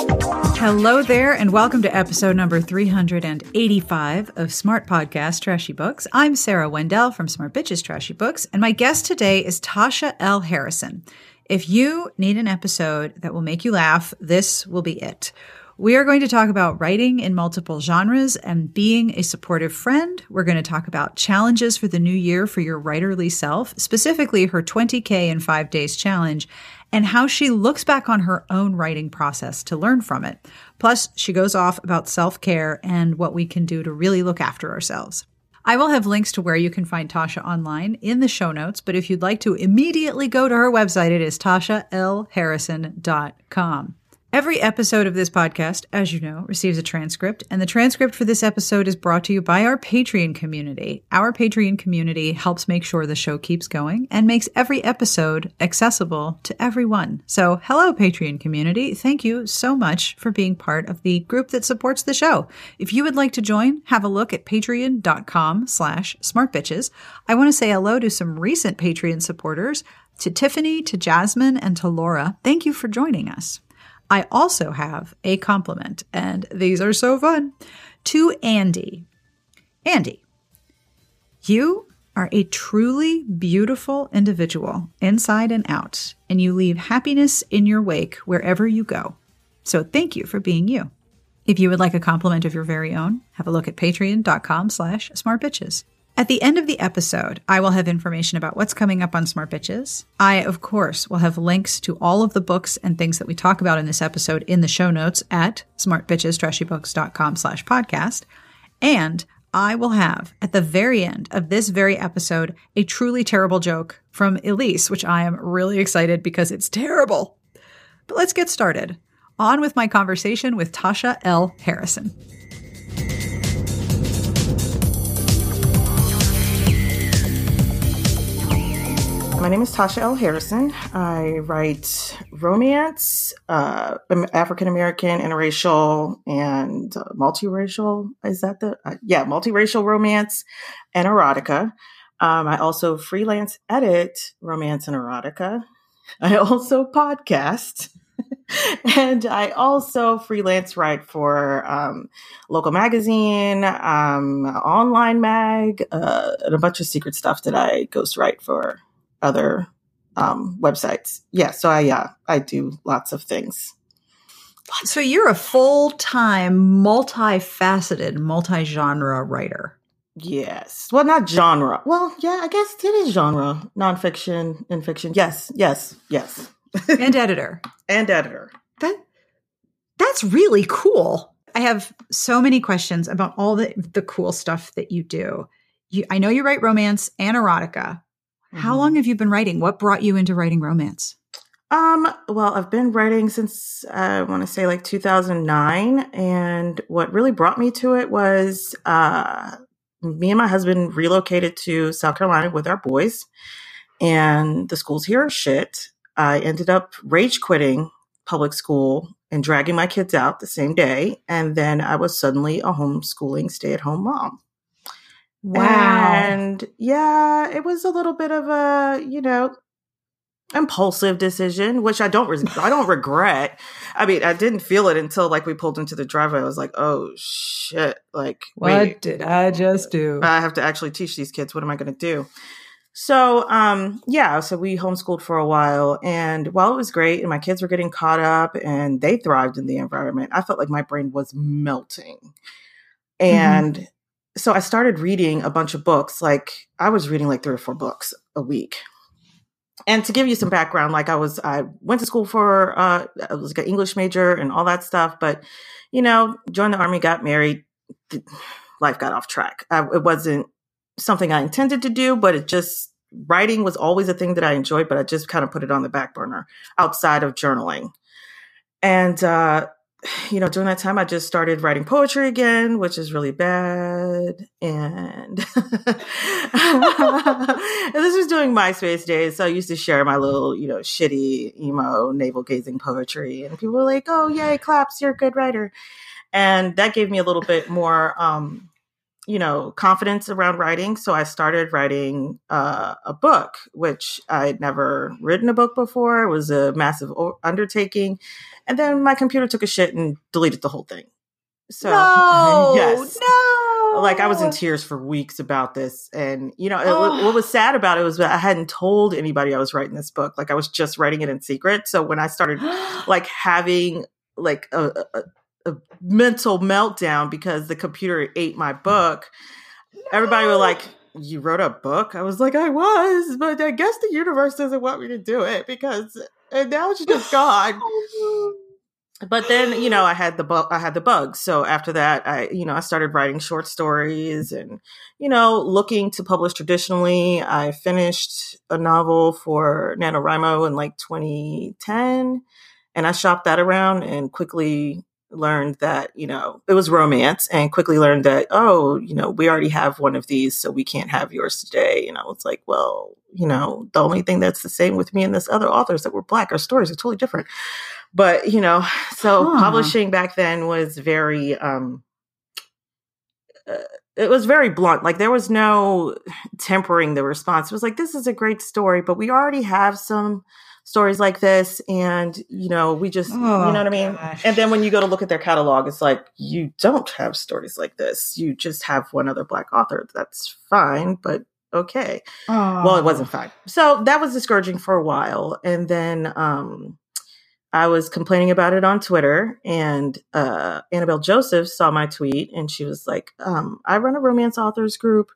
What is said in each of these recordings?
Hello there, and welcome to episode number 385 of Smart Podcast Trashy Books. I'm Sarah Wendell from Smart Bitches Trashy Books, and my guest today is Tasha L. Harrison. If you need an episode that will make you laugh, this will be it. We are going to talk about writing in multiple genres and being a supportive friend. We're going to talk about challenges for the new year for your writerly self, specifically her 20K in five days challenge, and how she looks back on her own writing process to learn from it. Plus, she goes off about self care and what we can do to really look after ourselves. I will have links to where you can find Tasha online in the show notes, but if you'd like to immediately go to her website, it is tashalharrison.com. Every episode of this podcast, as you know, receives a transcript, and the transcript for this episode is brought to you by our Patreon community. Our Patreon community helps make sure the show keeps going and makes every episode accessible to everyone. So, hello, Patreon community. Thank you so much for being part of the group that supports the show. If you would like to join, have a look at patreon.com slash smartbitches. I want to say hello to some recent Patreon supporters, to Tiffany, to Jasmine, and to Laura. Thank you for joining us. I also have a compliment, and these are so fun, to Andy. Andy, you are a truly beautiful individual inside and out, and you leave happiness in your wake wherever you go. So thank you for being you. If you would like a compliment of your very own, have a look at patreon.com slash smartbitches. At the end of the episode, I will have information about what's coming up on Smart Bitches. I, of course, will have links to all of the books and things that we talk about in this episode in the show notes at smartbitchestrashybooks.com slash podcast. And I will have, at the very end of this very episode, a truly terrible joke from Elise, which I am really excited because it's terrible. But let's get started. On with my conversation with Tasha L. Harrison. My name is Tasha L. Harrison. I write romance, uh, African American, interracial, and uh, multiracial. Is that the uh, yeah multiracial romance and erotica? Um, I also freelance edit romance and erotica. I also podcast. and I also freelance write for um, local magazine, um, online mag, uh, and a bunch of secret stuff that I ghostwrite for other um, websites. Yeah, so I yeah I do lots of things. So you're a full time, multifaceted, multi genre writer. Yes. Well, not genre. Well, yeah, I guess it is genre, nonfiction and fiction. Yes, yes, yes. and editor. and editor. That that's really cool. I have so many questions about all the the cool stuff that you do. You, I know you write romance and erotica, how long mm-hmm. have you been writing? What brought you into writing romance? Um, well, I've been writing since uh, I want to say like 2009. And what really brought me to it was uh, me and my husband relocated to South Carolina with our boys, and the schools here are shit. I ended up rage quitting public school and dragging my kids out the same day. And then I was suddenly a homeschooling stay at home mom. Wow. And yeah, it was a little bit of a, you know, impulsive decision, which I don't re- I don't regret. I mean, I didn't feel it until like we pulled into the driveway. I was like, "Oh shit! Like, what wait, did I just do? I have to actually teach these kids. What am I going to do?" So, um, yeah, so we homeschooled for a while, and while it was great, and my kids were getting caught up, and they thrived in the environment, I felt like my brain was melting, mm-hmm. and. Mm-hmm so I started reading a bunch of books. Like I was reading like three or four books a week. And to give you some background, like I was, I went to school for, uh, I was like an English major and all that stuff. But, you know, joined the army, got married, life got off track. I, it wasn't something I intended to do, but it just, writing was always a thing that I enjoyed, but I just kind of put it on the back burner outside of journaling. And, uh, you know, during that time, I just started writing poetry again, which is really bad. And this was doing MySpace days. So I used to share my little, you know, shitty emo navel gazing poetry. And people were like, oh, yay, claps, you're a good writer. And that gave me a little bit more um, you know, confidence around writing. So I started writing uh, a book, which I'd never written a book before. It was a massive undertaking. And then my computer took a shit and deleted the whole thing. So, no, yes. No. Like I was in tears for weeks about this. And, you know, oh. what was sad about it was that I hadn't told anybody I was writing this book. Like I was just writing it in secret. So when I started like having like a, a, a mental meltdown because the computer ate my book. No. Everybody was like, "You wrote a book?" I was like, "I was, but I guess the universe doesn't want me to do it because." And now it's just gone. Oh, but then you know i had the i had the bugs so after that i you know i started writing short stories and you know looking to publish traditionally i finished a novel for nanowrimo in like 2010 and i shopped that around and quickly learned that, you know, it was romance and quickly learned that, oh, you know, we already have one of these, so we can't have yours today. And I was like, well, you know, the only thing that's the same with me and this other authors that were black, our stories are totally different. But, you know, so huh. publishing back then was very, um, uh, it was very blunt. Like there was no tempering the response. It was like, this is a great story, but we already have some stories like this and you know we just oh, you know what i mean? gosh. and then when you go to look at their catalog it's like you don't have stories like this. You just have one other black author. That's fine but okay. Oh. well it wasn't fine. So that was discouraging for a while and then um I was complaining about it on Twitter, and uh, Annabelle Joseph saw my tweet, and she was like, um, "I run a romance authors group,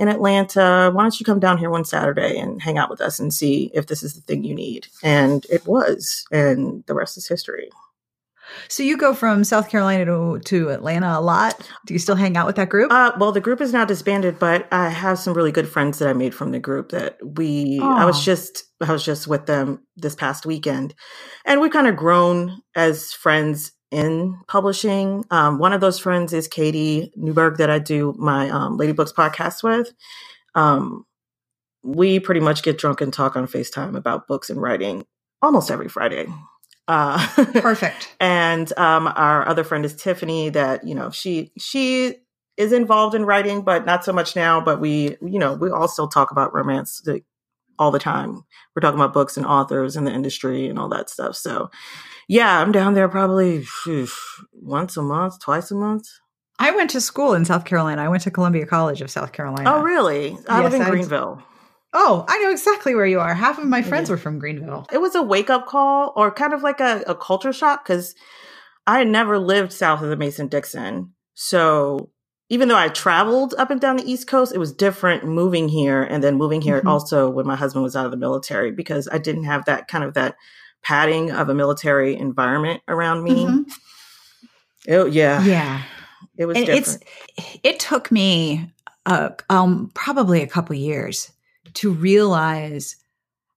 in Atlanta. Why don't you come down here one Saturday and hang out with us and see if this is the thing you need? And it was. And the rest is history. So you go from South Carolina to, to Atlanta a lot. Do you still hang out with that group? Uh, well, the group is now disbanded, but I have some really good friends that I made from the group that we. Aww. I was just I was just with them this past weekend, and we've kind of grown as friends in publishing. Um, one of those friends is Katie Newberg that I do my um, Lady Books podcast with. Um, we pretty much get drunk and talk on FaceTime about books and writing almost every Friday. Uh, Perfect. and um, our other friend is Tiffany. That you know she she is involved in writing, but not so much now. But we you know we all still talk about romance all the time. We're talking about books and authors and the industry and all that stuff. So yeah, I'm down there probably once a month, twice a month. I went to school in South Carolina. I went to Columbia College of South Carolina. Oh, really? I yes, live in I Greenville. Oh, I know exactly where you are. Half of my friends yeah. were from Greenville. It was a wake up call or kind of like a, a culture shock because I had never lived south of the Mason Dixon. So even though I traveled up and down the East Coast, it was different moving here and then moving here mm-hmm. also when my husband was out of the military because I didn't have that kind of that padding of a military environment around me. Mm-hmm. It, yeah. Yeah. It was. It's, it took me uh, um, probably a couple years to realize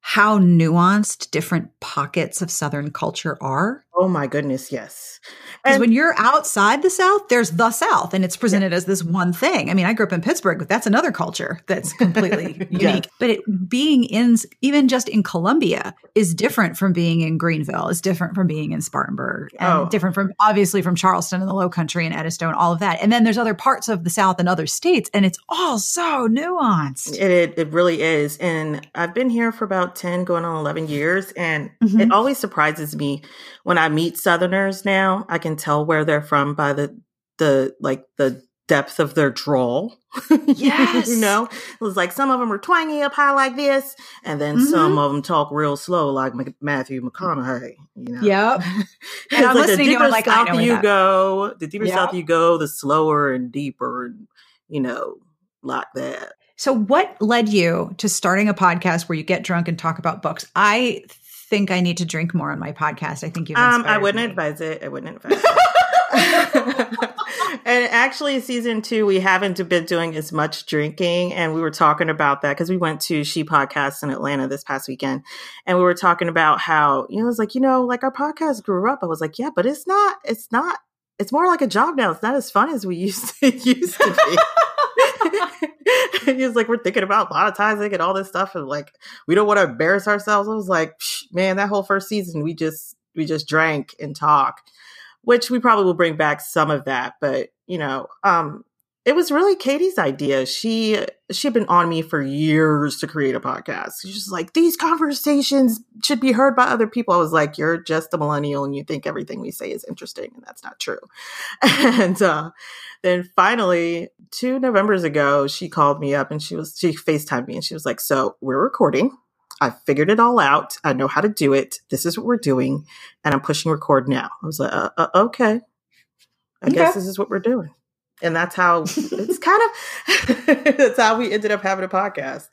how nuanced different pockets of Southern culture are. Oh my goodness, yes. Because when you're outside the South, there's the South, and it's presented yeah. as this one thing. I mean, I grew up in Pittsburgh, but that's another culture that's completely unique. But it, being in, even just in Columbia, is different from being in Greenville, is different from being in Spartanburg, and oh. different from obviously from Charleston and the Low Country and Edisto, all of that. And then there's other parts of the South and other states, and it's all so nuanced. It, it really is. And I've been here for about 10, going on 11 years, and mm-hmm. it always surprises me when I meet Southerners now. I can tell where they're from by the the like the depth of their drawl. Yes. you know, it was like some of them are twangy up high like this, and then mm-hmm. some of them talk real slow like Matthew McConaughey. You know. Yep. and I'm like listening the deeper like, south you that. go, the deeper yep. south you go, the slower and deeper, and you know, like that. So, what led you to starting a podcast where you get drunk and talk about books? I think I need to drink more on my podcast. I think you. Um, I wouldn't me. advise it. I wouldn't advise it. and actually, season two, we haven't been doing as much drinking, and we were talking about that because we went to She Podcast in Atlanta this past weekend, and we were talking about how you know it's like you know like our podcast grew up. I was like, yeah, but it's not. It's not. It's more like a job now. It's not as fun as we used to used to be. he was like, we're thinking about monetizing and all this stuff, and like, we don't want to embarrass ourselves. I was like, man, that whole first season, we just we just drank and talk, which we probably will bring back some of that. But you know, um, it was really Katie's idea. She she had been on me for years to create a podcast. She's like, these conversations should be heard by other people. I was like, you're just a millennial and you think everything we say is interesting, and that's not true. and uh, then finally, two Novembers ago, she called me up and she was she FaceTimed me and she was like, So we're recording. I figured it all out. I know how to do it. This is what we're doing, and I'm pushing record now. I was like, uh, uh, okay. I okay. guess this is what we're doing and that's how it's kind of that's how we ended up having a podcast.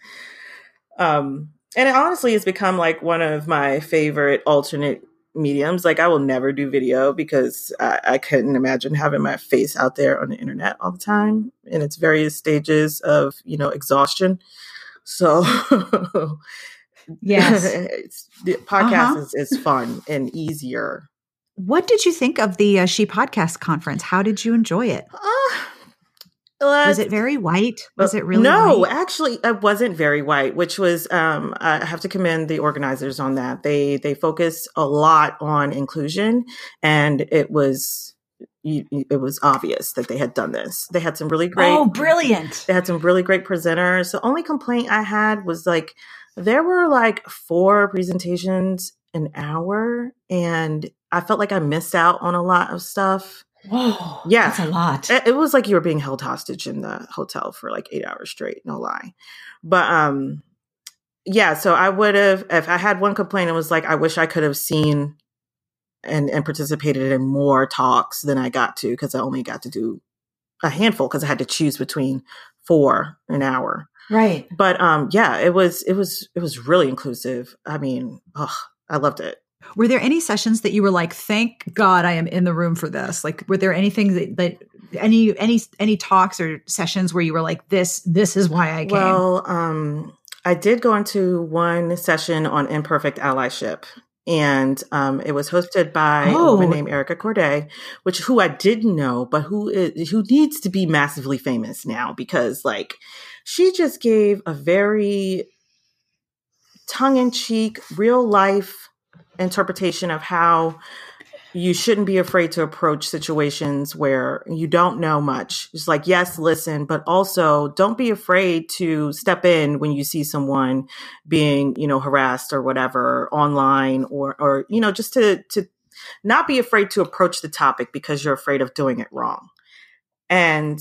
Um and it honestly has become like one of my favorite alternate mediums. Like i will never do video because I, I couldn't imagine having my face out there on the internet all the time. In its various stages of you know exhaustion. So yes. the podcast uh-huh. is, is fun and easier what did you think of the uh, She Podcast conference? How did you enjoy it? Uh, was it very white? Was it really? No, white? actually, it wasn't very white. Which was, um, I have to commend the organizers on that. They they focus a lot on inclusion, and it was it was obvious that they had done this. They had some really great. Oh, brilliant! They had some really great presenters. The only complaint I had was like there were like four presentations an hour, and I felt like I missed out on a lot of stuff. Whoa, yeah, that's a lot. It, it, was like you were being held hostage in the hotel for like eight hours straight. No lie, but um, yeah. So I would have if I had one complaint. It was like I wish I could have seen and and participated in more talks than I got to because I only got to do a handful because I had to choose between four an hour. Right. But um, yeah, it was it was it was really inclusive. I mean, oh, I loved it. Were there any sessions that you were like, thank God I am in the room for this? Like, were there anything that, that any any any talks or sessions where you were like, this this is why I came? Well, um, I did go into one session on imperfect allyship, and um, it was hosted by oh. a woman oh. named Erica Corday, which who I didn't know, but who is, who needs to be massively famous now because like she just gave a very tongue in cheek, real life interpretation of how you shouldn't be afraid to approach situations where you don't know much. It's like, yes, listen, but also don't be afraid to step in when you see someone being, you know, harassed or whatever online or, or, you know, just to, to not be afraid to approach the topic because you're afraid of doing it wrong. And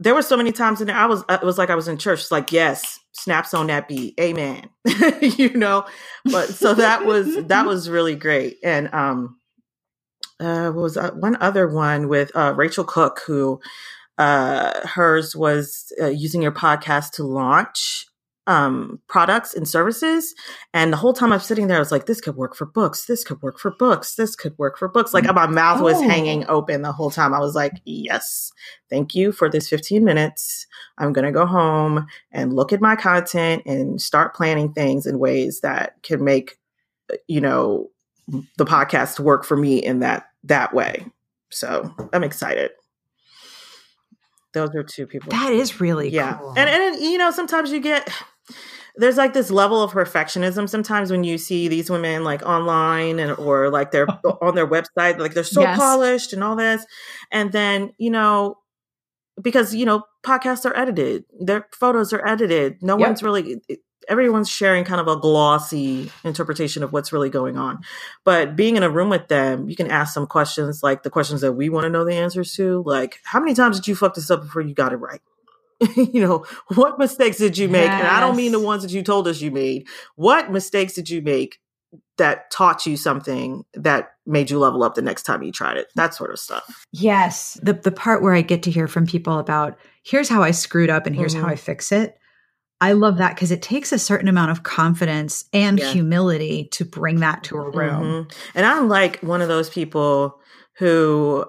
there were so many times in there, I was, it was like I was in church. It's like, yes, snaps on that beat amen you know but so that was that was really great and um uh was uh, one other one with uh rachel cook who uh hers was uh, using your podcast to launch um, products and services. And the whole time I'm sitting there, I was like, this could work for books. This could work for books. This could work for books. Like my mouth was oh. hanging open the whole time. I was like, yes, thank you for this 15 minutes. I'm going to go home and look at my content and start planning things in ways that can make, you know, the podcast work for me in that, that way. So I'm excited. Those are two people. That is really yeah. Cool. And and you know, sometimes you get there's like this level of perfectionism sometimes when you see these women like online and or like they're on their website like they're so yes. polished and all this and then you know because you know podcasts are edited their photos are edited no yep. one's really everyone's sharing kind of a glossy interpretation of what's really going on but being in a room with them you can ask some questions like the questions that we want to know the answers to like how many times did you fuck this up before you got it right you know, what mistakes did you make? Yes. And I don't mean the ones that you told us you made. What mistakes did you make that taught you something that made you level up the next time you tried it? That sort of stuff. Yes. The the part where I get to hear from people about here's how I screwed up and here's mm-hmm. how I fix it. I love that because it takes a certain amount of confidence and yeah. humility to bring that to a room. Mm-hmm. And I'm like one of those people who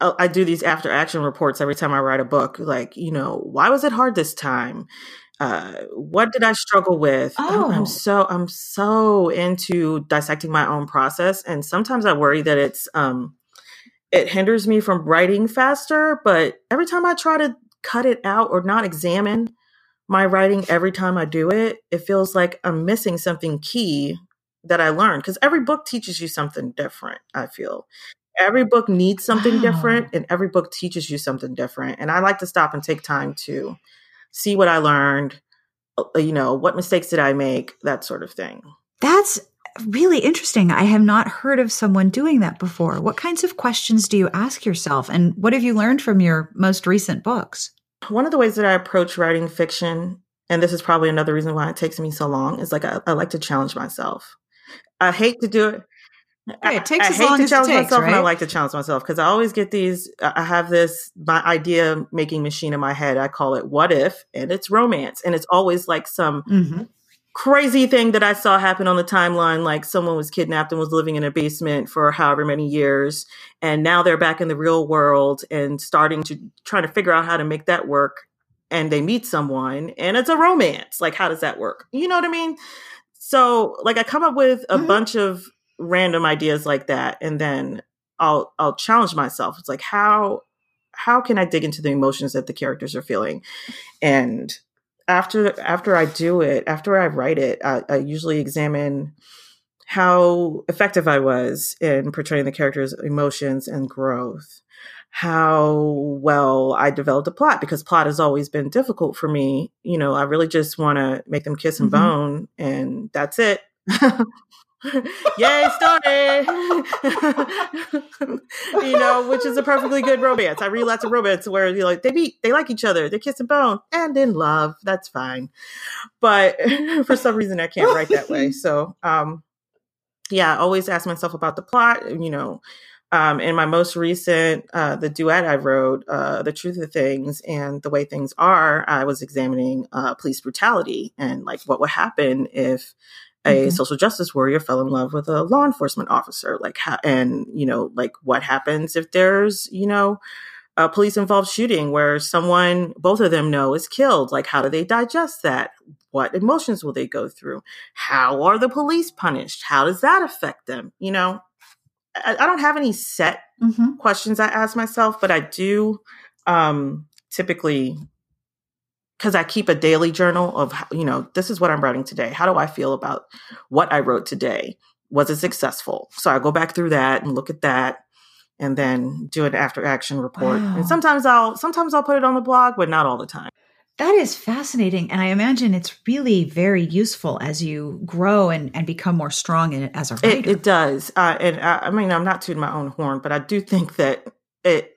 I do these after action reports every time I write a book. Like, you know, why was it hard this time? Uh, what did I struggle with? Oh. I'm so I'm so into dissecting my own process, and sometimes I worry that it's um, it hinders me from writing faster. But every time I try to cut it out or not examine my writing every time I do it, it feels like I'm missing something key that I learned because every book teaches you something different. I feel, every book needs something Wow. different and every book teaches you something different. And I like to stop and take time to see what I learned, uh, you know, what mistakes did I make, that sort of thing. That's really interesting. I have not heard of someone doing that before. What kinds of questions do you ask yourself? And what have you learned from your most recent books? One of the ways that I approach writing fiction, and this is probably another reason why it takes me so long, is like I, I like to challenge myself. I hate to do it. It takes I, I as hate long to as it challenge takes, myself, and I like to challenge myself because I always get these. I have this my idea making machine in my head. I call it "What If," and it's romance, and it's always like some Mm-hmm. crazy thing that I saw happen on the timeline. Like someone was kidnapped and was living in a basement for however many years, and now they're back in the real world and starting to trying to figure out how to make that work. And they meet someone, and it's a romance. Like, how does that work? You know what I mean? So, like, I come up with a Mhm. bunch of random ideas like that, and then I'll I'll challenge myself. It's like how how can I dig into the emotions that the characters are feeling, and after after I do it, after I write it, I, I usually examine how effective I was in portraying the characters' emotions and growth. How well I developed a plot because plot has always been difficult for me. You know, I really just want to make them kiss and Mhm. bone, and that's it. Yay, story! you know, which is a perfectly good romance. I read lots of romance where you like they meet, they like each other, they kiss and bone, and in love. That's fine. But for some reason, I can't write that way. So, um, yeah, I always ask myself about the plot. You know, um, in my most recent, uh, the duet I wrote, uh, "The Truth of Things" and the way things are, I was examining uh, police brutality and like what would happen if a Mhm. social justice warrior fell in love with a law enforcement officer like how and you know like what happens if there's you know a police involved shooting where someone both of them know is killed? Like how do they digest that? What emotions will they go through? How are the police punished? How does that affect them? You know i, I don't have any set Mm-hmm. questions I ask myself, but I do um, typically because I keep a daily journal of you know this is what I'm writing today. How do I feel about what I wrote today? Was it successful? So I go back through that and look at that, and then do an after action report. Wow. And sometimes I'll sometimes I'll put it on the blog, but not all the time. That is fascinating. And I imagine it's really very useful as you grow and, and become more strong in it as a writer. It, it does, uh, and I, I mean I'm not tooting my own horn, but I do think that it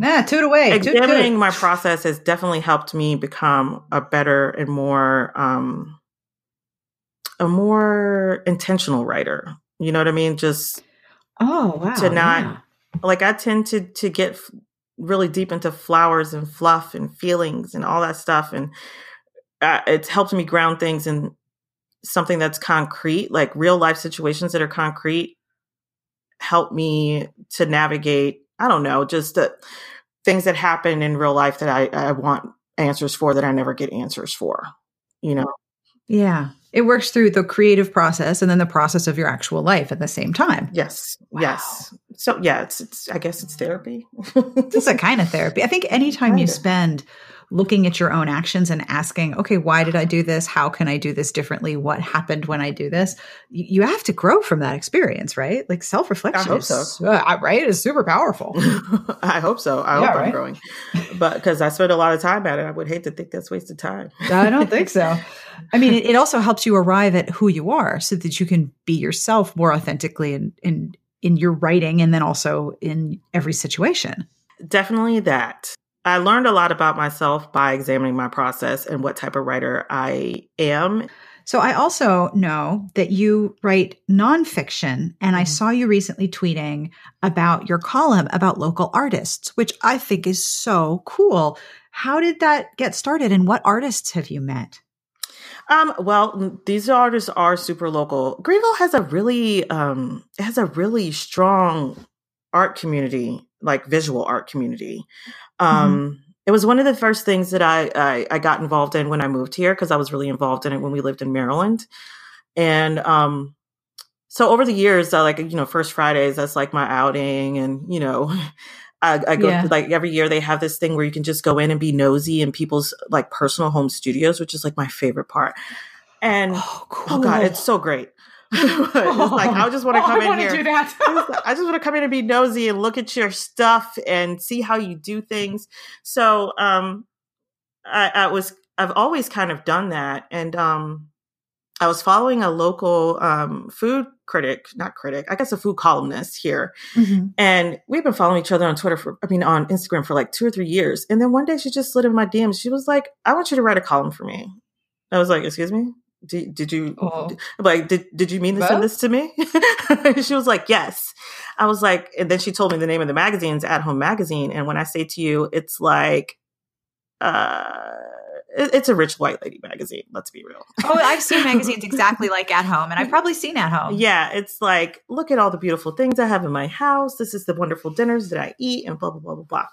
nah, toot away. Examining toot. my process has definitely helped me become a better and more um a more intentional writer you know what i mean just Oh, wow. to not- yeah. like i tend to to get really deep into flowers and fluff and feelings and all that stuff and uh, it's helped me ground things in something that's concrete like real life situations that are concrete help me to navigate i don't know just the things that happen in real life that i, I want answers for that i never get answers for you know Yeah. It works through the creative process and then the process of your actual life at the same time. yes Wow. yes so yeah it's, it's i guess it's therapy It's a kind of therapy. I think anytime you Kinda. spend looking at your own actions and asking, okay, why did I do this? How can I do this differently? What happened when I do this? You, have to grow from that experience, right? Like self reflection. I hope so. uh, right? Is super powerful. i hope so i Yeah, hope right? i'm growing but because i spend a lot of time at it i would hate to think that's wasted time I don't think so. I mean, it, it also helps you arrive at who you are so that you can be yourself more authentically in, in, in your writing and then also in every situation. Definitely that. I learned a lot about myself by examining my process and what type of writer I am. So I also know that you write nonfiction, and I Mhm. saw you recently tweeting about your column about local artists, which I think is so cool. How did that get started, and what artists have you met? Um, well, these artists are super local. Greenville has a really um has a really strong art community, like visual art community. Um it was one of the first things that I I, I got involved in when I moved here because I was really involved in it when we lived in Maryland. And um so over the years, I like you know, First Fridays, that's like my outing, and you know, I, I go Yeah. like every year they have this thing where you can just go in and be nosy in people's like personal home studios, which is like my favorite part. And Oh, cool! oh god, it's so great. it's like I just want to Oh, come I in here. do that. I just want to come in and be nosy and look at your stuff and see how you do things. So, um, I, I was, I've always kind of done that. And, um, I was following a local, um, food critic, not critic, I guess a food columnist here. Mhm. And we've been following each other on Twitter for, I mean, on Instagram for like two or three years. And then one day she just slid in my DMs. She was like, I want you to write a column for me. I was like, excuse me? Did, did you, Oh. Like, did, did you mean to send this to me? she was like, yes. I was like, and then she told me the name of the magazine's At Home Magazine. And when I say to you, it's like, uh, it- it's a rich white lady magazine. Let's be real. Oh, I've seen magazines exactly like At Home, and I've probably seen At Home. Yeah, it's like, look at all the beautiful things I have in my house. This is the wonderful dinners that I eat, and blah blah blah blah blah.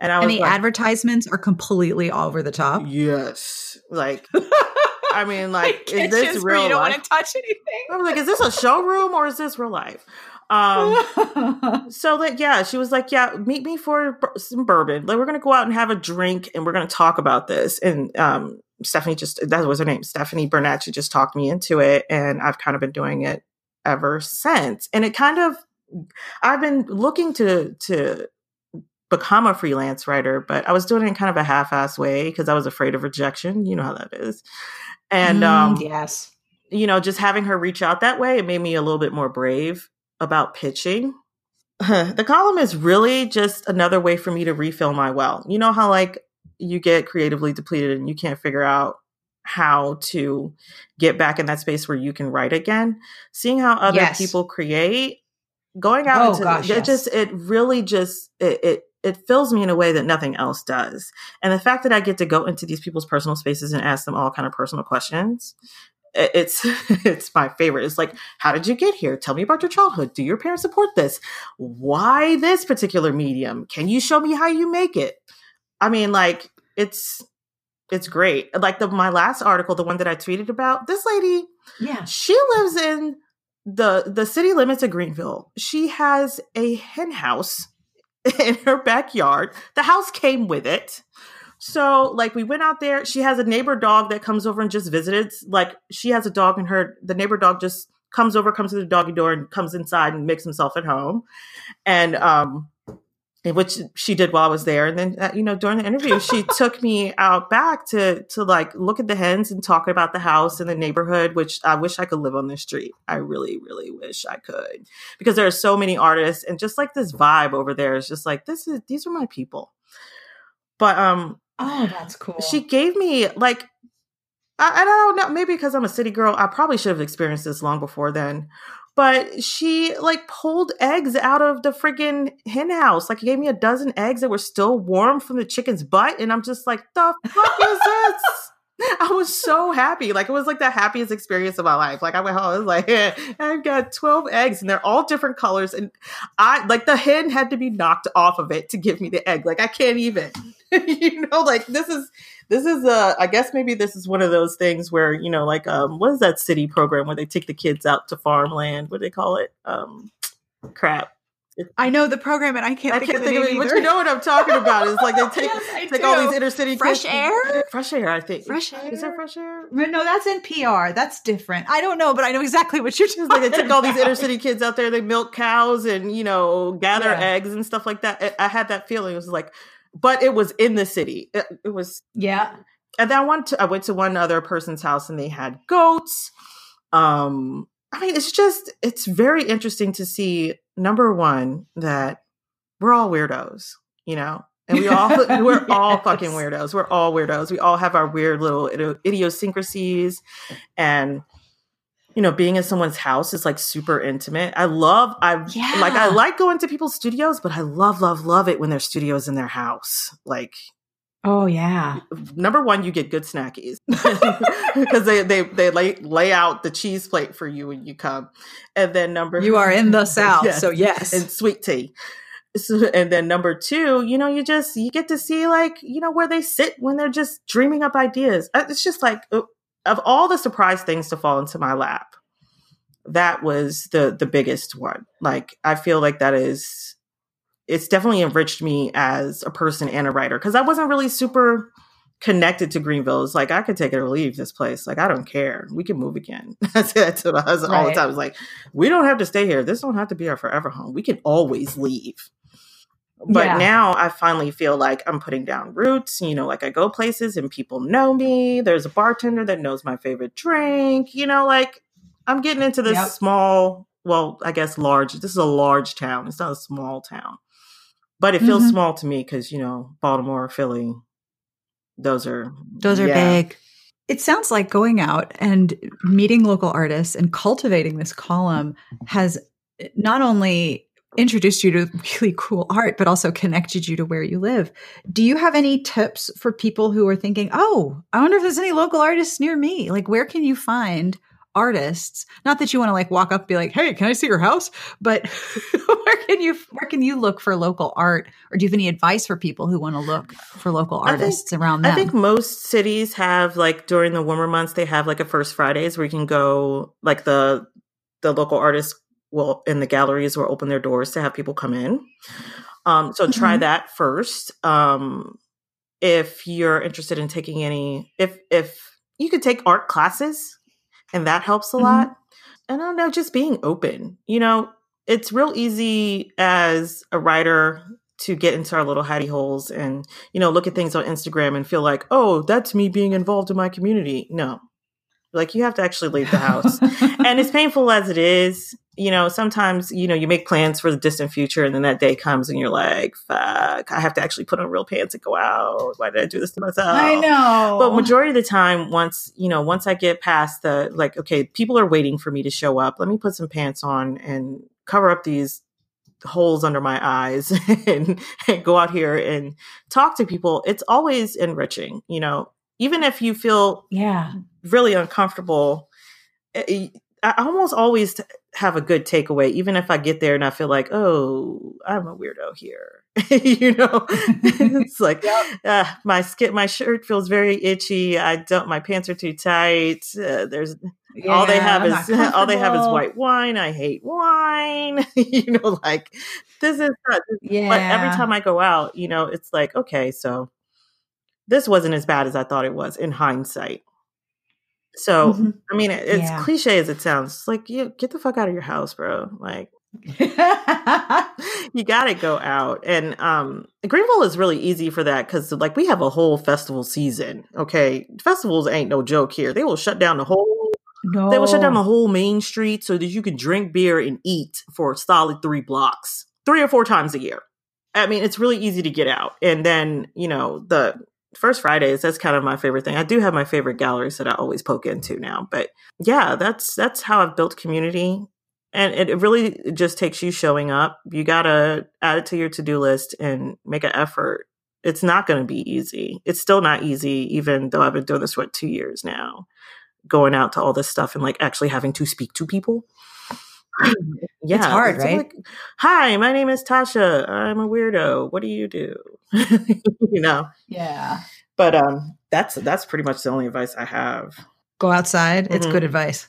And I was And the like, advertisements are completely all over the top. yes, like I mean, like, is this real you don't life? want to touch anything. I was like, is this a showroom or is this real life? Um, so like, yeah, she was like, yeah, meet me for some bourbon. Like, we're gonna go out and have a drink, and we're gonna talk about this. And um, Stephanie just that was her name, Stephanie Burnett. She just talked me into it, and I've kind of been doing it ever since. And it kind of, I've been looking to to become a freelance writer, but I was doing it in kind of a half-ass way because I was afraid of rejection. You know how that is. And um, Mm, yes. you know, just having her reach out that way, it made me a little bit more brave about pitching. the column is really just another way for me to refill my well. You know how like you get creatively depleted and you can't figure out how to get back in that space where you can write again. Seeing how other Yes. people create, going out Oh, into gosh, it yes. just it really just it, it it fills me in a way that nothing else does. And the fact that I get to go into these people's personal spaces and ask them all kind of personal questions, it's it's my favorite. It's like, how did you get here? Tell me about your childhood. Do your parents support this? Why this particular medium? Can you show me how you make it? I mean, like it's it's great. Like the my last article, the one that I tweeted about, this lady Yeah. she lives in the the city limits of Greenville. She has a hen house in her backyard. The house came with it. So like we went out there. She has a neighbor dog that comes over and just visited. Like she has a dog and her the neighbor dog just comes over, comes to the doggy door and comes inside and makes himself at home. And um which she did while I was there. And then, uh, you know, during the interview, she took me out back to to like look at the hens and talk about the house and the neighborhood. Which I wish I could live on this street. I really, really wish I could because there are so many artists and just like this vibe over there is just like this is these are my people. But um, Oh, that's cool. she gave me like I, I don't know maybe because i'm a city girl i probably should have experienced this long before then but she like pulled eggs out of the freaking hen house like gave me a dozen eggs that were still warm from the chicken's butt and i'm just like the fuck is this I was so happy. Like it was like the happiest experience of my life. Like I went home, I was like, I've got 12 eggs and they're all different colors. And I like the hen had to be knocked off of it to give me the egg. Like I can't even, you know, like this is, this is uh I guess maybe this is one of those things where, you know, like um what is that city program where they take the kids out to farmland? What do they call it? Um crap. I know the program, and I can't I think can't of the think of it, but you know what I'm talking about. It's like they take Yes, take all these inner city Fresh kids- Air? Fresh air, I think. Fresh air. Is there Air? fresh air? No, that's NPR. That's different. I don't know, but I know exactly what you're talking like they took all these inner city kids out there, they milk cows and you know gather Yeah. eggs and stuff like that. I had that feeling. It was like, but it was in the city. It, it was, Yeah. and then I went to I went to one other person's house and they had goats. Um, I mean, it's just it's very interesting to see. Number one, that we're all weirdos, you know, and we all we're all fucking weirdos. We're all weirdos. We all have our weird little idiosyncrasies, and you know, being in someone's house is like super intimate. I love, I like, I like going to people's studios, but I love, love, love it when their studios in their house. Like, Oh yeah. number one, you get good snackies because they they they lay lay out the cheese plate for you when you come, and then number You are in the South, Yes. so yes. and sweet tea. So, and then number two, you know, you just you get to see like you know where they sit when they're just dreaming up ideas. Uh, It's just like uh, of all the surprise things to fall into my lap, that was the the biggest one. Like I feel like that is it's definitely enriched me as a person and a writer because I wasn't really super connected to Greenville. It's like I could take it or leave this place. Like I don't care. We can move again. I say that to my husband all the time. It's like we don't have to stay here. This don't have to be our forever home. We can always leave. But Yeah. now I finally feel like I'm putting down roots. You know, like I go places and people know me. There's a bartender that knows my favorite drink. You know, like I'm getting into this Yep. small, well, I guess large. This is a large town. It's not a small town. But it feels Mhm. small to me because, you know, Baltimore, Philly, those are Those are yeah. big. It sounds like going out and meeting local artists and cultivating this column has not only introduced you to really cool art, but also connected you to where you live. Do you have any tips for people who are thinking, oh, I wonder if there's any local artists near me? Like, where can you find artists? Not that you want to like walk up and be like, hey, can I see your house? But where can you where can you look for local art? Or do you have any advice for people who want to look for local I think- artists around them? I think most cities have like during the warmer months they have like a first Fridays where you can go like the the local artists will in the galleries will open their doors to have people come in. Um, so try Mhm. that first. Um, if you're interested in taking any, if if you could take art classes, and that helps a Mhm. lot. And I don't know, just being open. You know, it's real easy as a writer to get into our little hidey holes and you know look at things on Instagram and feel like, oh, that's me being involved in my community. No, like you have to actually leave the house and as painful as it is, you know, sometimes, you know, you make plans for the distant future and then that day comes and you're like, fuck, I have to actually put on real pants and go out. Why did I do this to myself? I know. But majority of the time, once, you know, once I get past the, like, okay, people are waiting for me to show up. Let me put some pants on and cover up these holes under my eyes and, and go out here and talk to people. It's always enriching, you know, even if you feel yeah. really uncomfortable. Eh, eh, I almost always have a good takeaway, even if I get there and I feel like, oh, I'm a weirdo here. you know, it's like uh, my skin, my shirt feels very itchy. I don't, my pants are too tight. Uh, there's all they have is all they have is white wine. I hate wine. you know, like this is not. Yeah. But every time I go out, you know, it's like, okay, so this wasn't as bad as I thought it was in hindsight. So, Mhm. I mean, it- it's Yeah. cliche as it sounds. It's like, you get the fuck out of your house, bro. Like, you got to go out. And um Greenville is really easy for that because, like, we have a whole festival season. Okay, festivals ain't no joke here. They will shut down the whole. no. They will shut down the whole main street so that you can drink beer and eat for a solid three blocks, three or four times a year. I mean, it's really easy to get out. And then, you know, the first Fridays, that's kind of my favorite thing. I do have my favorite galleries that I always poke into now. But yeah, that's that's how I've built community. And it, really just takes you showing up. You gotta add it to your to-do list and make an effort. It's not gonna be easy. It's still not easy, even though I've been doing this for what, two years now. Going out to all this stuff and like actually having to speak to people. yeah, It's hard, right? like, Hi, my name is Tasha. I'm a weirdo. What do you do? you know. Yeah. But um, that's that's pretty much the only advice I have. Go outside. It's Mhm. good advice.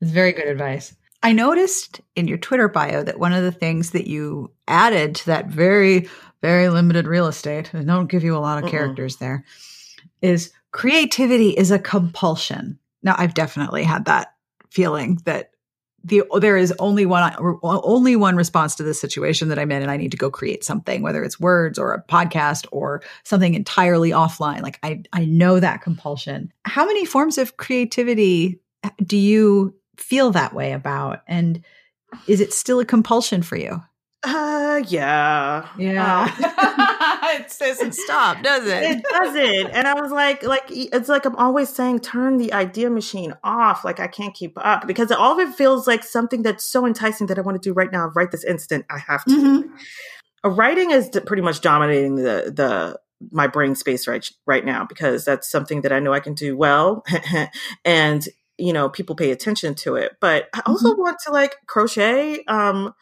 It's very good advice. I noticed in your Twitter bio that one of the things that you added to that very, very limited real estate, and don't give you a lot of Mm-mm. characters there, is creativity is a compulsion. Now, I've definitely had that feeling that the there is only one only one response to this situation that I'm in, and I need to go create something, whether it's words or a podcast or something entirely offline. Like I I know that compulsion. How many forms of creativity do you feel that way about, and is it still a compulsion for you? Uh, yeah, Um, it doesn't stop, does it It doesn't. And I was like, like it's like I'm always saying, turn the idea machine off. Like I can't keep up because all of it feels like something that's so enticing that I want to do right now, right this instant. I have to. Mhm. Uh, Writing is pretty much dominating the the my brain space right right now because that's something that I know I can do well, and you know people pay attention to it. But I also want to like crochet. Um,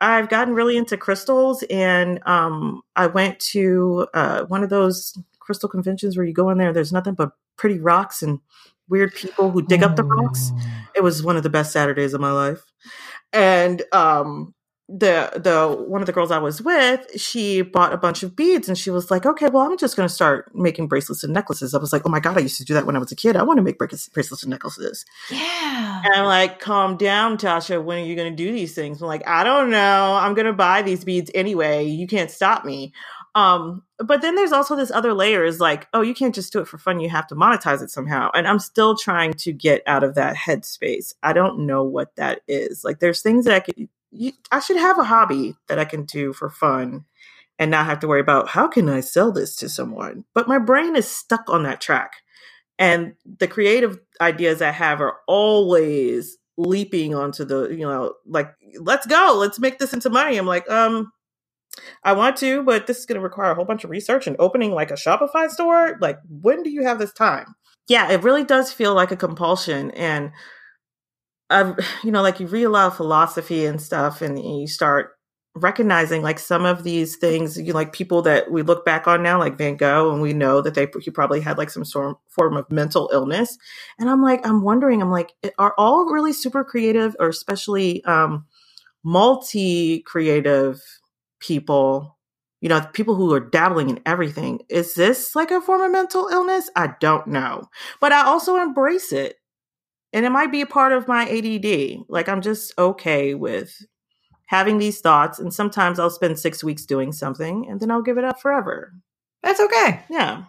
I've gotten really into crystals, and um, I went to uh, one of those crystal conventions where you go in there. There's nothing but pretty rocks and weird people who dig up the rocks. It was one of the best Saturdays of my life, and um, the the one of the girls I was with, she bought a bunch of beads and she was like, "Okay, well, I'm just going to start making bracelets and necklaces." I was like, "Oh my god, I used to do that when I was a kid. I want to make bracelets and necklaces." Yeah. And I'm like, "Calm down, Tasha. When are you going to do these things?" I'm like, "I don't know. I'm going to buy these beads anyway. You can't stop me." Um, but then there's also this other layer is like, oh, you can't just do it for fun. You have to monetize it somehow. And I'm still trying to get out of that headspace. I don't know what that is. Like, there's things that I could you, I should have a hobby that I can do for fun and not have to worry about how can I sell this to someone. But my brain is stuck on that track. And the creative ideas I have are always leaping onto the, you know, like, let's go, let's make this into money. I'm like, um, I want to, but this is going to require a whole bunch of research and opening like a Shopify store. Like, when do you have this time? Yeah, it really does feel like a compulsion. And uh, you know, like you read a lot of philosophy and stuff, and you start recognizing like some of these things, you like people that we look back on now, like Van Gogh, and we know that they he probably had like some sort form of mental illness. And I'm like, I'm wondering, I'm like, are all really super creative, or especially um, multi creative people? You know, people who are dabbling in everything. Is this like a form of mental illness? I don't know. But I also embrace it and it might be a part of my ADD. Like I'm just okay with having these thoughts, and sometimes I'll spend six weeks doing something, and then I'll give it up forever. That's okay. Yeah,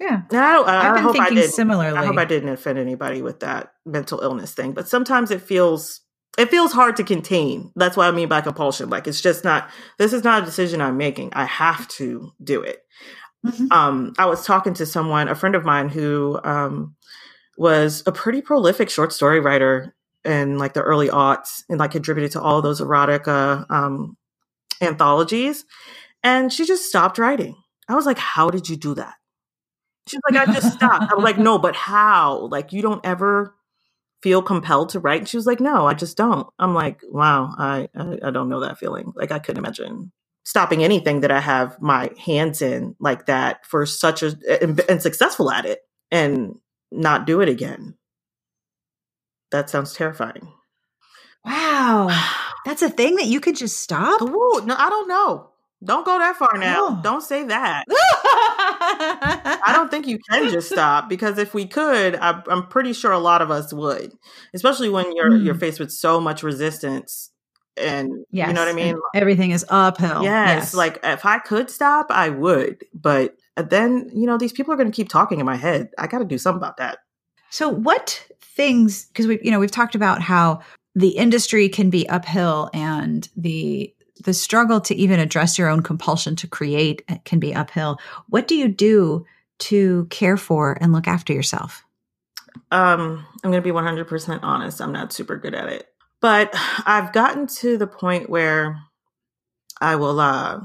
yeah. And I, don't, I, have I been hope thinking I did, similarly. I hope I didn't offend anybody with that mental illness thing, but sometimes it feels it feels hard to contain. That's what I mean by compulsion. Like it's just not. This is not a decision I'm making. I have to do it. Mm-hmm. Um, I was talking to someone, a friend of mine, who um, was a pretty prolific short story writer in like the early aughts and like contributed to all those erotica um, anthologies. And she just stopped writing. I was like, How did you do that? She's like, I just stopped. I was like, No, but how? Like, you don't ever feel compelled to write? And she was like, No, I just don't. I'm like, Wow, I, I, I don't know that feeling. Like, I couldn't imagine stopping anything that I have my hands in like that for such a and, and successful at it. And not do it again. That sounds terrifying. Wow. That's a thing that you could just stop? Ooh, no, I don't know. Don't go that far now. Oh. Don't say that. I don't think you can just stop because if we could, I, am pretty sure a lot of us would, especially when you're mm. you're faced with so much resistance and yes. you know what I mean. Everything is uphill. Yes, yes, like if I could stop, I would, but then you know these people are going to keep talking in my head. I got to do something about that. So what things because we you know we've talked about how the industry can be uphill and the the struggle to even address your own compulsion to create can be uphill. What do you do to care for and look after yourself? Um i'm going to be 100% honest. I'm not super good at it. But i've gotten to the point where i will uh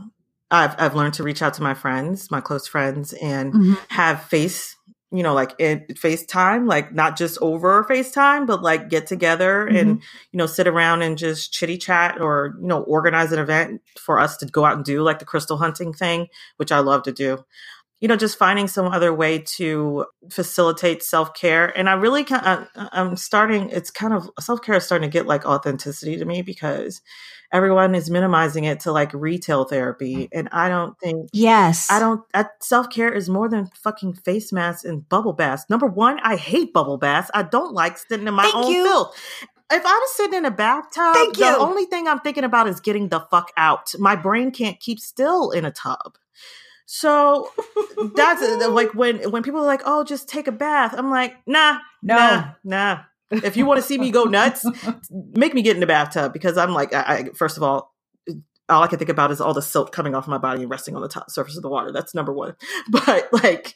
I've I've learned to reach out to my friends, my close friends, and mm-hmm. have face, you know, like in FaceTime, like not just over FaceTime, but like get together mm-hmm. and you know sit around and just chitty chat, or you know organize an event for us to go out and do, like the crystal hunting thing, which I love to do. You know, just finding some other way to facilitate self care, and I really kind of, I'm starting. It's kind of self care is starting to get like authenticity to me because everyone is minimizing it to like retail therapy and i don't think yes i don't self-care is more than fucking face masks and bubble baths number one i hate bubble baths i don't like sitting in my Thank own you. filth if I was sitting in a bathtub, Thank the you. only thing I'm thinking about is getting the fuck out. My brain can't keep still in a tub. So that's like when when people are like, "Oh, just take a bath." I'm like, "Nah, no, nah, nah." If you want to see me go nuts, make me get in the bathtub because I'm like, I, I, first of all, all I can think about is all the silt coming off my body and resting on the top surface of the water. That's number one. But like,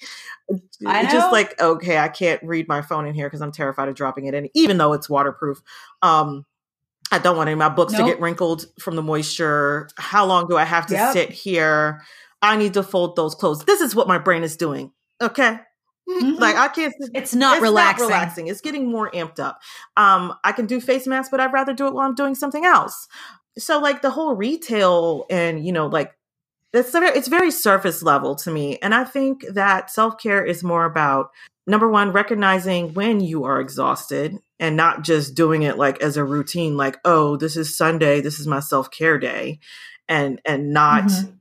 just like, okay, I can't read my phone in here because I'm terrified of dropping it in, even though it's waterproof. Um, I don't want any of my books nope. to get wrinkled from the moisture. How long do I have to yep. sit here? I need to fold those clothes. This is what my brain is doing. Okay. Mm-hmm. Like I can't. It's not it's relaxing. Not relaxing. It's getting more amped up. Um, I can do face masks, but I'd rather do it while I'm doing something else. So like the whole retail and you know like it's it's very surface level to me, and I think that self care is more about number one recognizing when you are exhausted and not just doing it like as a routine like oh this is sunday this is my self-care day and and not mm-hmm.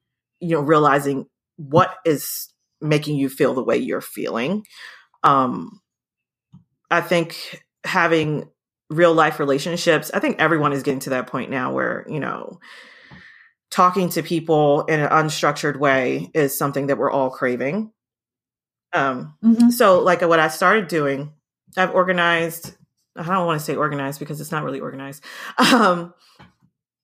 you know realizing what is making you feel the way you're feeling um i think having real life relationships i think everyone is getting to that point now where you know talking to people in an unstructured way is something that we're all craving um mm-hmm. so like what i started doing i've organized I don't want to say organized because it's not really organized. Um,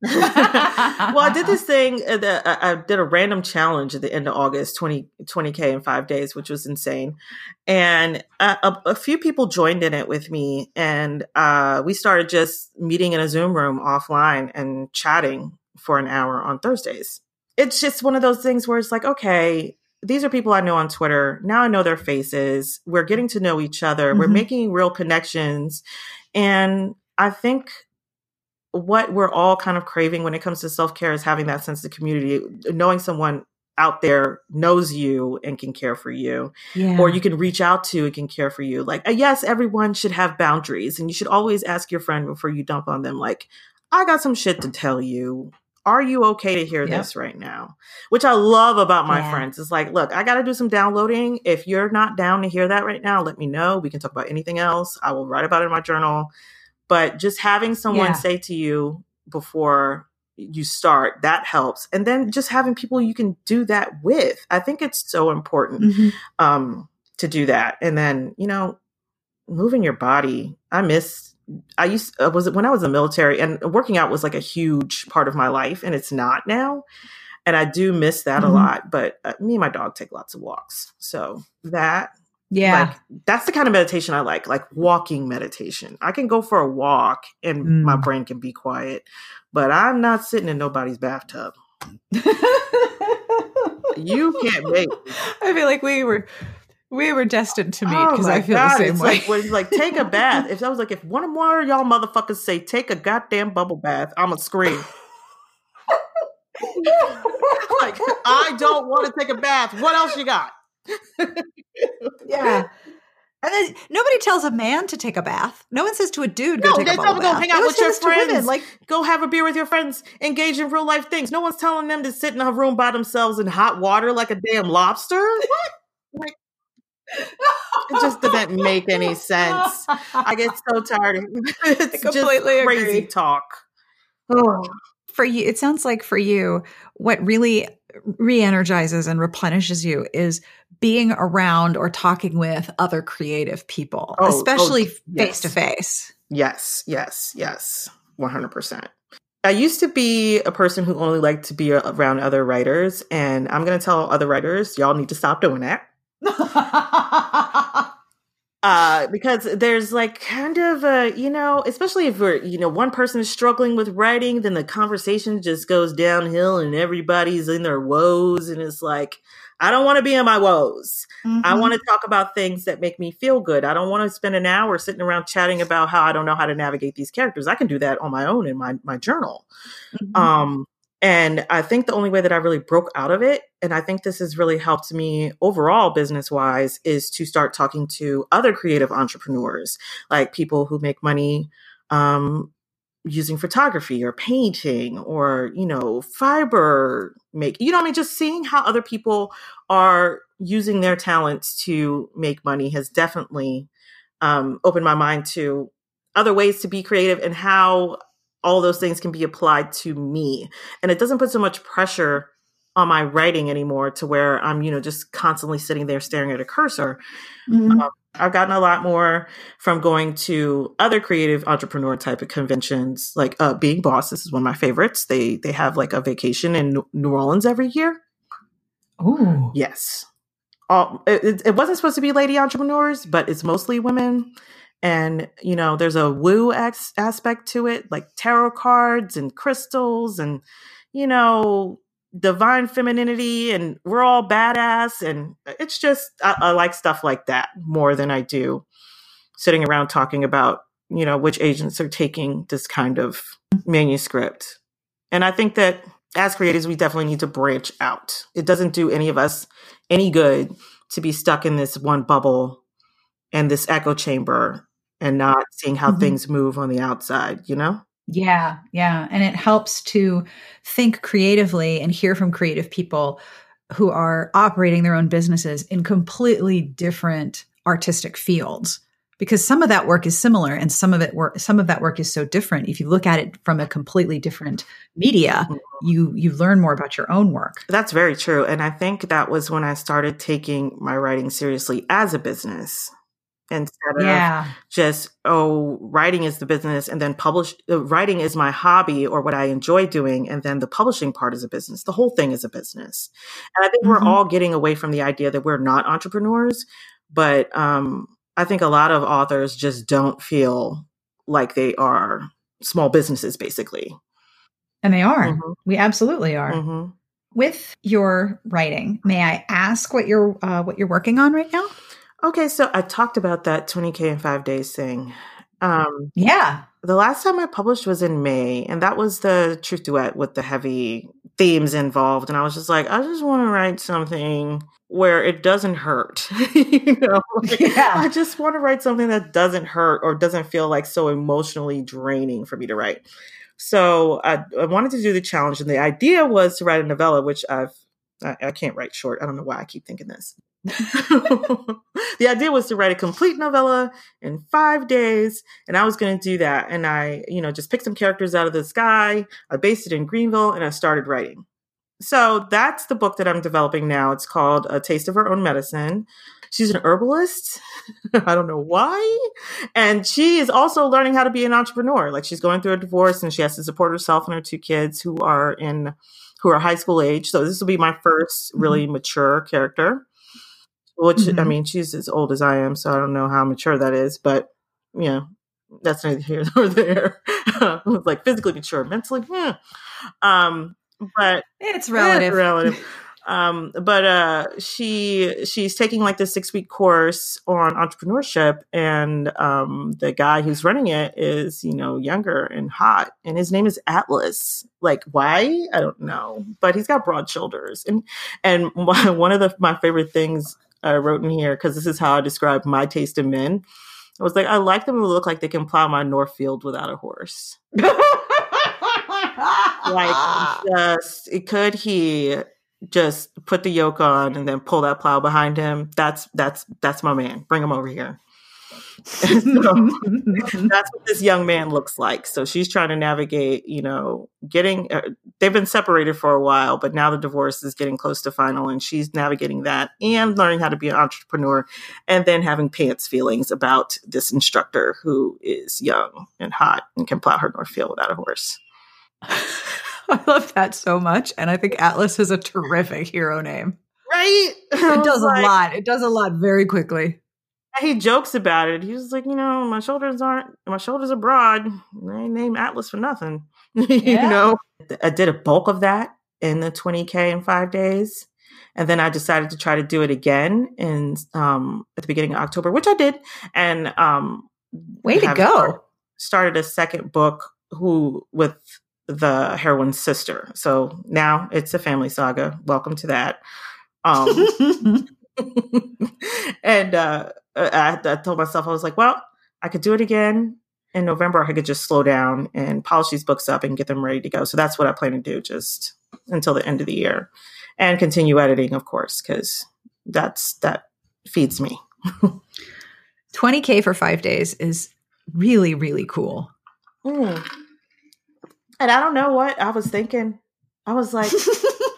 well, I did this thing uh, that I did a random challenge at the end of August, 20, 20K in five days, which was insane. And a, a, a few people joined in it with me. And uh, we started just meeting in a Zoom room offline and chatting for an hour on Thursdays. It's just one of those things where it's like, okay, these are people I know on Twitter. Now I know their faces. We're getting to know each other. Mm-hmm. We're making real connections. And I think what we're all kind of craving when it comes to self care is having that sense of community, knowing someone out there knows you and can care for you yeah. or you can reach out to and can care for you like uh, yes everyone should have boundaries and you should always ask your friend before you dump on them like i got some shit to tell you are you okay to hear yep. this right now? Which I love about my yeah. friends. It's like, look, I got to do some downloading. If you're not down to hear that right now, let me know. We can talk about anything else. I will write about it in my journal. But just having someone yeah. say to you before you start, that helps. And then just having people you can do that with. I think it's so important mm-hmm. um, to do that. And then, you know, moving your body. I miss I used uh, was it when I was in the military and working out was like a huge part of my life and it's not now. And I do miss that mm-hmm. a lot, but uh, me and my dog take lots of walks. So that yeah. Like, that's the kind of meditation I like, like walking meditation. I can go for a walk and mm. my brain can be quiet, but I'm not sitting in nobody's bathtub. you can't make. I feel like we were we were destined to meet because oh I feel God, the same it's way. Like, when, like take a bath. If I was like, if one more of y'all motherfuckers say take a goddamn bubble bath, I'm gonna scream. like I don't want to take a bath. What else you got? Yeah. And then nobody tells a man to take a bath. No one says to a dude, go no, take a bath. Go hang out with your friends. Women, like, go have a beer with your friends. Engage in real life things. No one's telling them to sit in a room by themselves in hot water like a damn lobster. What? Like, it just doesn't make any sense. I get so tired. Of, it's just crazy agree. talk. Oh. For you, it sounds like for you, what really re-energizes and replenishes you is being around or talking with other creative people, oh, oh especially face to face. Yes, yes, yes, one hundred percent. I used to be a person who only liked to be around other writers, and I'm going to tell other writers, y'all need to stop doing that. uh, because there's like kind of a, you know, especially if we're, you know, one person is struggling with writing, then the conversation just goes downhill and everybody's in their woes. And it's like, I don't want to be in my woes. Mm-hmm. I want to talk about things that make me feel good. I don't want to spend an hour sitting around chatting about how I don't know how to navigate these characters. I can do that on my own in my, my journal. Mm-hmm. Um, and I think the only way that I really broke out of it, and I think this has really helped me overall business wise, is to start talking to other creative entrepreneurs, like people who make money um, using photography or painting or, you know, fiber make, you know, I mean, just seeing how other people are using their talents to make money has definitely um, opened my mind to other ways to be creative and how all those things can be applied to me. And it doesn't put so much pressure on my writing anymore to where I'm, you know, just constantly sitting there staring at a cursor. Mm-hmm. Um, I've gotten a lot more from going to other creative entrepreneur type of conventions, like uh, Being Boss. This is one of my favorites. They they have like a vacation in New Orleans every year. Oh, yes. All, it, it wasn't supposed to be lady entrepreneurs, but it's mostly women and you know there's a woo ex- aspect to it like tarot cards and crystals and you know divine femininity and we're all badass and it's just I, I, like stuff like that more than i do sitting around talking about you know which agents are taking this kind of manuscript. And i think that as creators we definitely need to branch out. It doesn't do any of us any good to be stuck in this one bubble and this echo chamber and not seeing how mm-hmm. things move on the outside, you know? Yeah, yeah. And it helps to think creatively and hear from creative people who are operating their own businesses in completely different artistic fields because some of that work is similar and some of it work some of that work is so different if you look at it from a completely different media mm-hmm. you you learn more about your own work that's very true and i think that was when i started taking my writing seriously as a business instead yeah. of just oh writing is the business and then publish uh, writing is my hobby or what i enjoy doing and then the publishing part is a business the whole thing is a business and i think mm-hmm. we're all getting away from the idea that we're not entrepreneurs but um, i think a lot of authors just don't feel like they are small businesses basically and they are mm-hmm. we absolutely are mm-hmm. with your writing may i ask what you're uh, what you're working on right now Okay, so I talked about that 20K in five days thing. Um, yeah. The last time I published was in May, and that was the truth duet with the heavy themes involved. And I was just like, I just want to write something where it doesn't hurt. you know, like, yeah. I just want to write something that doesn't hurt or doesn't feel like so emotionally draining for me to write. So I, I wanted to do the challenge, and the idea was to write a novella, which I've I, I can't write short. I don't know why I keep thinking this. the idea was to write a complete novella in five days, and I was going to do that. And I, you know, just picked some characters out of the sky. I based it in Greenville, and I started writing. So that's the book that I'm developing now. It's called A Taste of Her Own Medicine. She's an herbalist. I don't know why. And she is also learning how to be an entrepreneur. Like she's going through a divorce and she has to support herself and her two kids who are in who are high school age. So this will be my first really mm-hmm. mature character. Which mm-hmm. I mean, she's as old as I am, so I don't know how mature that is, but you know, that's neither here nor there. like physically mature, mentally, yeah. Um, but it's relative. It's relative. um, but uh, she she's taking like this six week course on entrepreneurship, and um, the guy who's running it is you know younger and hot, and his name is Atlas. Like why? I don't know, but he's got broad shoulders, and and one of the my favorite things I wrote in here because this is how I describe my taste in men. I was like, I like them to look like they can plow my Northfield without a horse. like, just could he just put the yoke on and then pull that plow behind him? That's that's that's my man. Bring him over here. so that's what this young man looks like. So she's trying to navigate, you know, getting, uh, they've been separated for a while, but now the divorce is getting close to final and she's navigating that and learning how to be an entrepreneur and then having pants feelings about this instructor who is young and hot and can plow her Northfield without a horse. I love that so much. And I think Atlas is a terrific hero name. Right? It does like, a lot. It does a lot very quickly he jokes about it. He was like, you know, my shoulders aren't my shoulders are broad. They named Atlas for nothing. you know, I did a bulk of that in the 20k in five days, and then I decided to try to do it again in um, at the beginning of October, which I did. And um, way to go! Started a second book who with the heroine's sister. So now it's a family saga. Welcome to that. Um, and uh, I, I told myself, I was like, well, I could do it again in November. I could just slow down and polish these books up and get them ready to go. So that's what I plan to do just until the end of the year and continue editing, of course, because that's that feeds me. 20K for five days is really, really cool. Mm. And I don't know what I was thinking. I was like,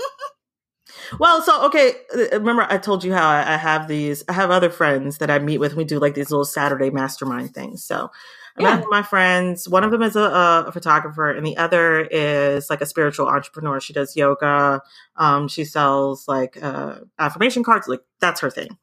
well, so okay, uh, remember I told you how I, I, have these. I have other friends that I meet with. We do like these little Saturday mastermind things. So I yeah. my friends. One of them is a, a, photographer, and the other is like a spiritual entrepreneur. She does yoga. Um, she sells like uh, affirmation cards. Like that's her thing.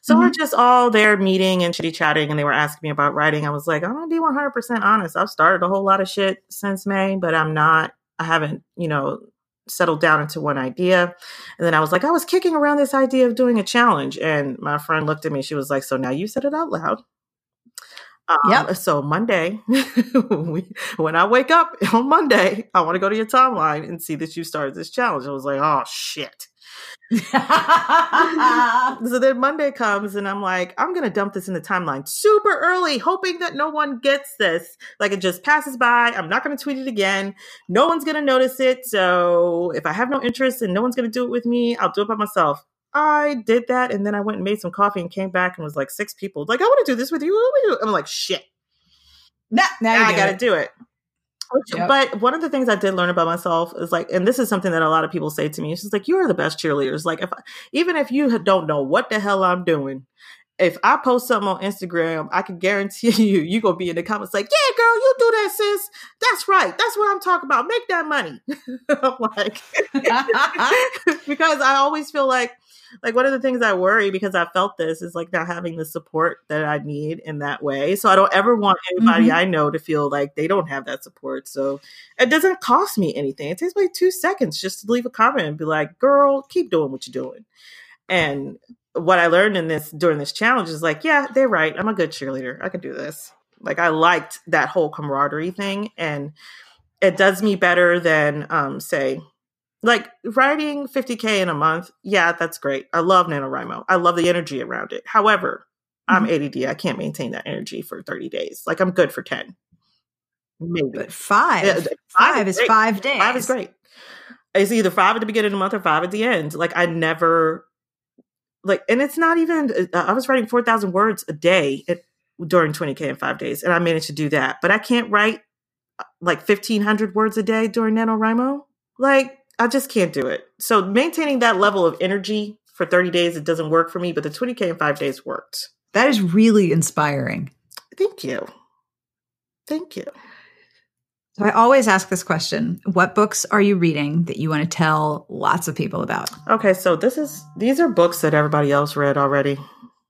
So mm-hmm. we're just all there meeting and chitty chatting, and they were asking me about writing. I was like, I'm gonna be 100 percent honest. I've started a whole lot of shit since May, but I'm not. I haven't, you know, settled down into one idea. And then I was like, I was kicking around this idea of doing a challenge. And my friend looked at me. She was like, So now you said it out loud. Um, Yep. So Monday, when when I wake up on Monday, I want to go to your timeline and see that you started this challenge. I was like, oh shit. So then Monday comes and I'm like, I'm gonna dump this in the timeline super early, hoping that no one gets this. Like it just passes by. I'm not gonna tweet it again. No one's gonna notice it. So if I have no interest and no one's gonna do it with me, I'll do it by myself. I did that and then I went and made some coffee and came back and was like six people like, I want to do this with you. What do we do? I'm like, shit. Nah, now I got to do it. Yep. But one of the things I did learn about myself is like, and this is something that a lot of people say to me. It's just like, you are the best cheerleaders. Like, if I, even if you don't know what the hell I'm doing, if I post something on Instagram, I can guarantee you, you gonna be in the comments like, "Yeah, girl, you do that, sis. That's right. That's what I'm talking about. Make that money." Like, because I always feel like like one of the things I worry because I felt this is like not having the support that I need in that way. So I don't ever want anybody Mhm. I know to feel like they don't have that support. So it doesn't cost me anything. It takes me two seconds just to leave a comment and be like, girl, keep doing what you're doing. And what I learned in this during this challenge is like, yeah, they're right. I'm a good cheerleader. I can do this. Like I liked that whole camaraderie thing and it does me better than um say like writing 50k in a month yeah that's great. I love NaNoWriMo. I love the energy around it. However i'm add i can't maintain that energy for 30 days. Like i'm good for 10 maybe. But five, Yeah, five is great. five days. five is great. It's either five at the beginning of the month or five at the end. Like i never like and it's not even uh, i was writing 4000 words a day at, during 20k in five days and i managed to do that. But i can't write uh, like 1500 words a day during NaNoWriMo. Like i just can't do it so maintaining that level of energy for 30 days it doesn't work for me but the 20k in five days worked That is really inspiring. thank you thank you So I always ask this question What books are you reading that you want to tell lots of people about? Okay, so this is these are books that everybody else read already.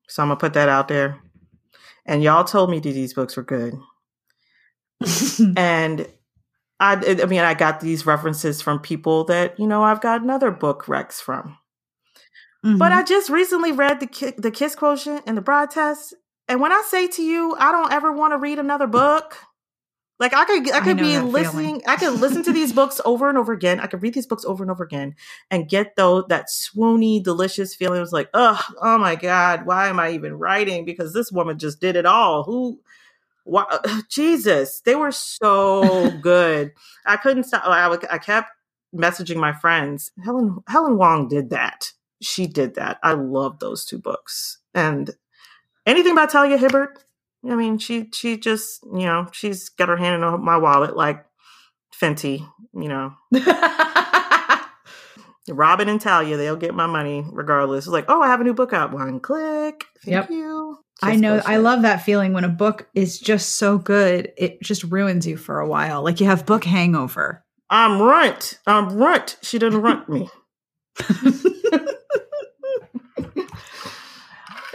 So I'm gonna put that out there. And y'all told me that these books were good. And I I mean I got these references from people that, you know, I've gotten other book recs from. But I mm-hmm. just recently read the Ki- the Kiss Quotient and the Bride Test, and when I say to you, I don't ever want to read another book. Like I could, I I could know be listening. feeling. I could listen to these books over and over again. I could read these books over and over again, and get though that swoony, delicious feeling. It was like, oh, oh my god, why am I even writing? Because this woman just did it all. Who? Why, Jesus, they were so good. I couldn't stop. I, I kept messaging my friends. Helen Helen Hoang did that. She did that. I love those two books. And anything by Talia Hibbert. I mean, she she just you know she's got her hand in my wallet like Fenty. You know, Robin and Talia, they'll get my money regardless. It's like, oh, I have a new book out. One click. Thank Yep. you. I know. I love that feeling when a book is just so good, it just ruins you for a while. Like you have book hangover. I'm runt. I'm runt. She didn't runt me.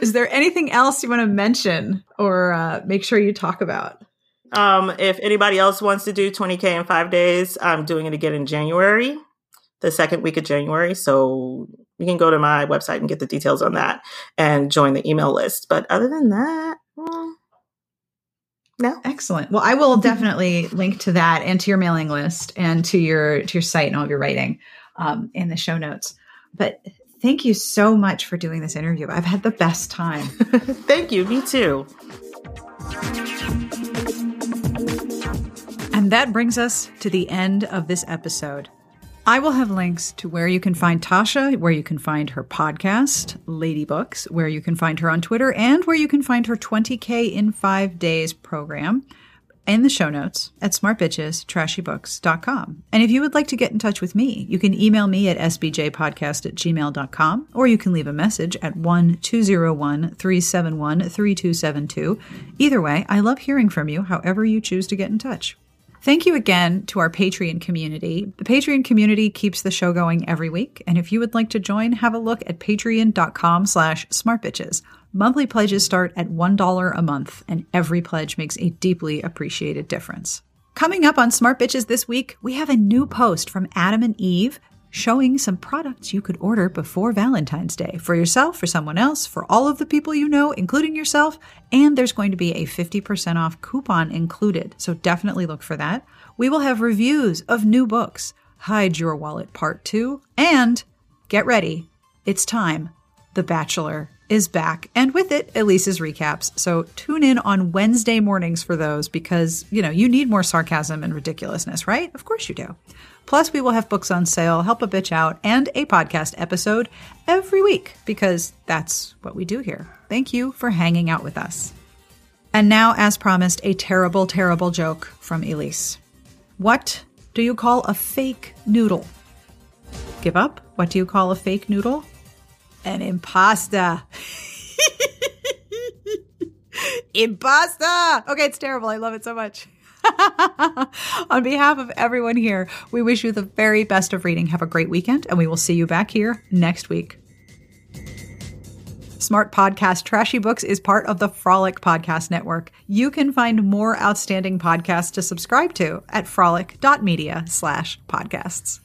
Is there anything else you want to mention or uh, make sure you talk about? Um, if anybody else wants to do 20K in five days, I'm doing it again in January, the second week of January. So you can go to my website and get the details on that and join the email list. But other than that, no. Excellent. Well, I will definitely link to that and to your mailing list and to your to your site and all of your writing um, in the show notes. But thank you so much for doing this interview. I've had the best time. Thank you. Me too. And that brings us to the end of this episode. I will have links to where you can find Tasha, where you can find her podcast, Lady Books, where you can find her on Twitter, and where you can find her 20K in five days program in the show notes at smartbitchestrashybooks.com. And if you would like to get in touch with me, you can email me at sbtbpodcast at gmail.com or you can leave a message at 1 201 371 3272. Either way, I love hearing from you, however you choose to get in touch. Thank you again to our Patreon community. The Patreon community keeps the show going every week, and if you would like to join, have a look at patreon.com slash smartbitches. Monthly pledges start at $1 a month, and every pledge makes a deeply appreciated difference. Coming up on Smart Bitches this week, we have a new post from Adam and Eve showing some products you could order before Valentine's Day for yourself, for someone else, for all of the people you know, including yourself. And there's going to be a 50% off coupon included. So definitely look for that. We will have reviews of new books, Hide Your Wallet Part 2, and get ready. It's time. The Bachelor is back, and with it, Elyse's recaps. So tune in on Wednesday mornings for those because, you know, you need more sarcasm and ridiculousness, right? Of course you do. Plus, we will have books on sale, help a bitch out, and a podcast episode every week because that's what we do here. Thank you for hanging out with us. And now, as promised, a terrible, terrible joke from Elise. What do you call a fake noodle? Give up? What do you call a fake noodle? An impasta. impasta! Okay, it's terrible. I love it so much. On behalf of everyone here, we wish you the very best of reading. Have a great weekend, and we will see you back here next week. Smart Podcast Trashy Books is part of the Frolic Podcast Network. You can find more outstanding podcasts to subscribe to at frolic.media slash podcasts.